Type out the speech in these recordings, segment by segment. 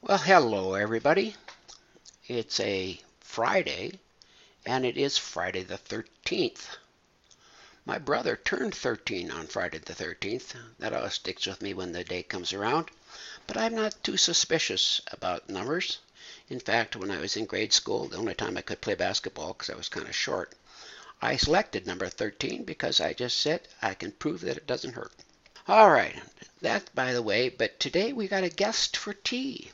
Well, hello, everybody. It's a Friday, and it is Friday the 13th. My brother turned 13 on Friday the 13th. That always sticks with me when the day comes around. But I'm not too suspicious about numbers. In fact, when I was in grade school, the only time I could play basketball because I was kind of short, I selected number 13 because I just said I can prove that it doesn't hurt. All right, that by the way, but today we got a guest for tea.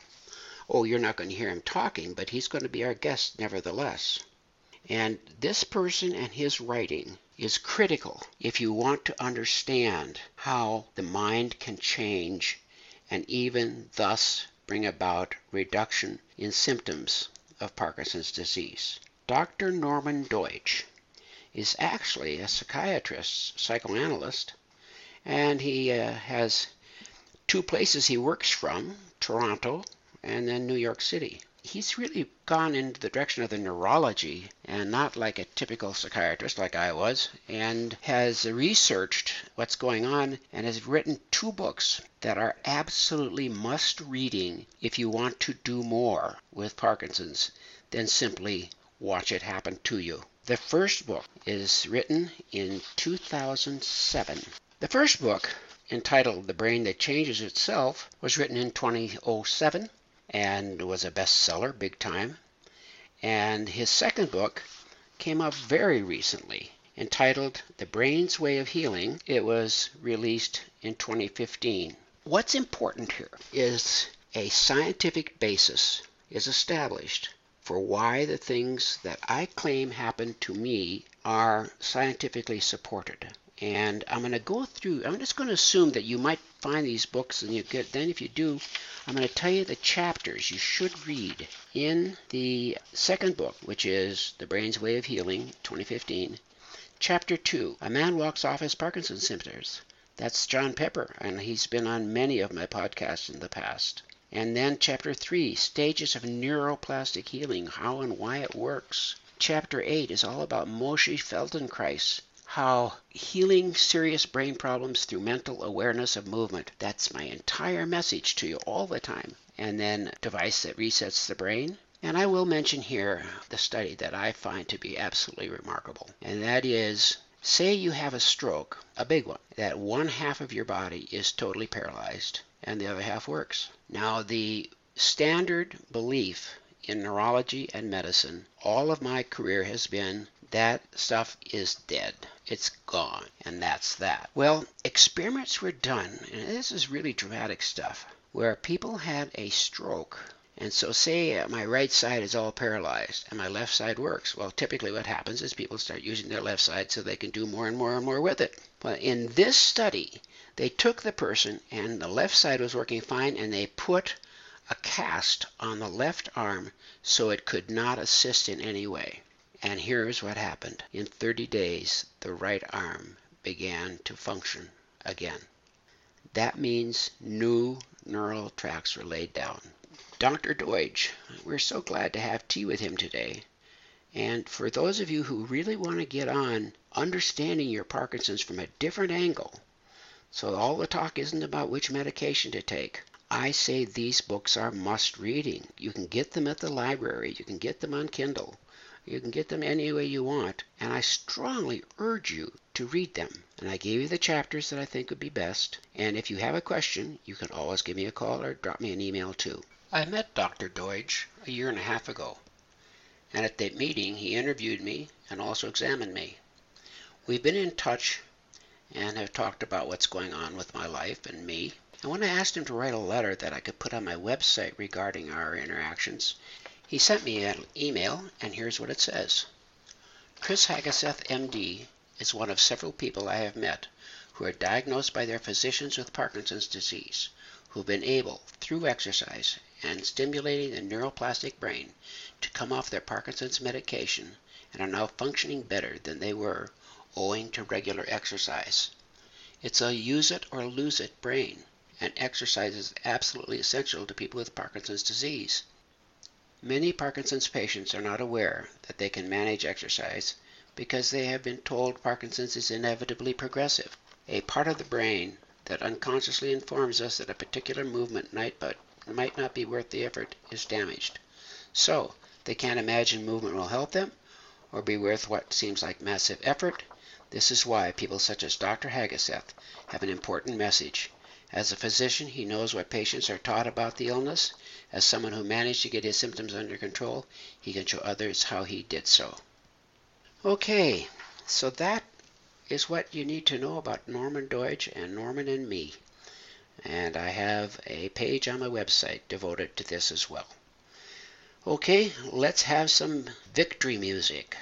Oh, you're not going to hear him talking, but he's going to be our guest nevertheless. And this person and his writing is critical if you want to understand how the mind can change and even thus bring about reduction in symptoms of Parkinson's disease. Dr. Norman Doidge is actually a psychiatrist, psychoanalyst, and he uh, has two places he works from Toronto and then New York City. He's really gone into the direction of the neurology and not like a typical psychiatrist like I was, and has researched what's going on and has written two books that are absolutely must reading if you want to do more with Parkinson's than simply watch it happen to you. The first book is written in 2007. The first book, entitled The Brain That Changes Itself, was written in 2007 and was a bestseller big time. And his second book came out very recently, entitled The Brain's Way of Healing. It was released in 2015. What's important here is a scientific basis is established for why the things that I claim happened to me are scientifically supported and I'm going to go through. I'm just going to assume that you might find these books, and you get. Then, if you do, I'm going to tell you the chapters you should read in the second book, which is The Brain's Way of Healing, 2015. Chapter two: A man walks off his Parkinson's symptoms. That's John Pepper, and he's been on many of my podcasts in the past. And then chapter three: Stages of neuroplastic healing, how and why it works. Chapter 8 is all about Moshe Feldenkrais, how healing serious brain problems through mental awareness of movement. That's my entire message to you all the time. And then device that resets the brain. And I will mention here the study that I find to be absolutely remarkable. And that is say you have a stroke, a big one, that one half of your body is totally paralyzed and the other half works. Now the standard belief in neurology and medicine all of my career has been that stuff is dead. It's gone. And that's that. Well, experiments were done, and this is really dramatic stuff, where people had a stroke. And so, say uh, my right side is all paralyzed and my left side works. Well, typically what happens is people start using their left side so they can do more and more and more with it. But in this study, they took the person and the left side was working fine and they put a cast on the left arm so it could not assist in any way. And here's what happened. In 30 days, the right arm began to function again. That means new neural tracks were laid down. Dr. Doidge, we're so glad to have tea with him today. And for those of you who really want to get on understanding your Parkinson's from a different angle, so all the talk isn't about which medication to take, I say these books are must reading. You can get them at the library, you can get them on Kindle. You can get them any way you want, and I strongly urge you to read them. And I gave you the chapters that I think would be best. And if you have a question, you can always give me a call or drop me an email too. I met Dr. Doidge a year and a half ago, and at that meeting he interviewed me and also examined me. We've been in touch and have talked about what's going on with my life and me. And when I asked him to write a letter that I could put on my website regarding our interactions, he sent me an email, and here's what it says. Chris Haggeseth, MD, is one of several people I have met who are diagnosed by their physicians with Parkinson's disease, who have been able, through exercise and stimulating the neuroplastic brain, to come off their Parkinson's medication and are now functioning better than they were owing to regular exercise. It's a use it or lose it brain, and exercise is absolutely essential to people with Parkinson's disease. Many Parkinson's patients are not aware that they can manage exercise because they have been told Parkinson's is inevitably progressive. A part of the brain that unconsciously informs us that a particular movement might but might not be worth the effort is damaged. So, they can't imagine movement will help them or be worth what seems like massive effort. This is why people such as Dr. Haggiseth have an important message. As a physician, he knows what patients are taught about the illness. As someone who managed to get his symptoms under control, he can show others how he did so. Okay, so that is what you need to know about Norman Doidge and Norman and me. And I have a page on my website devoted to this as well. Okay, let's have some victory music.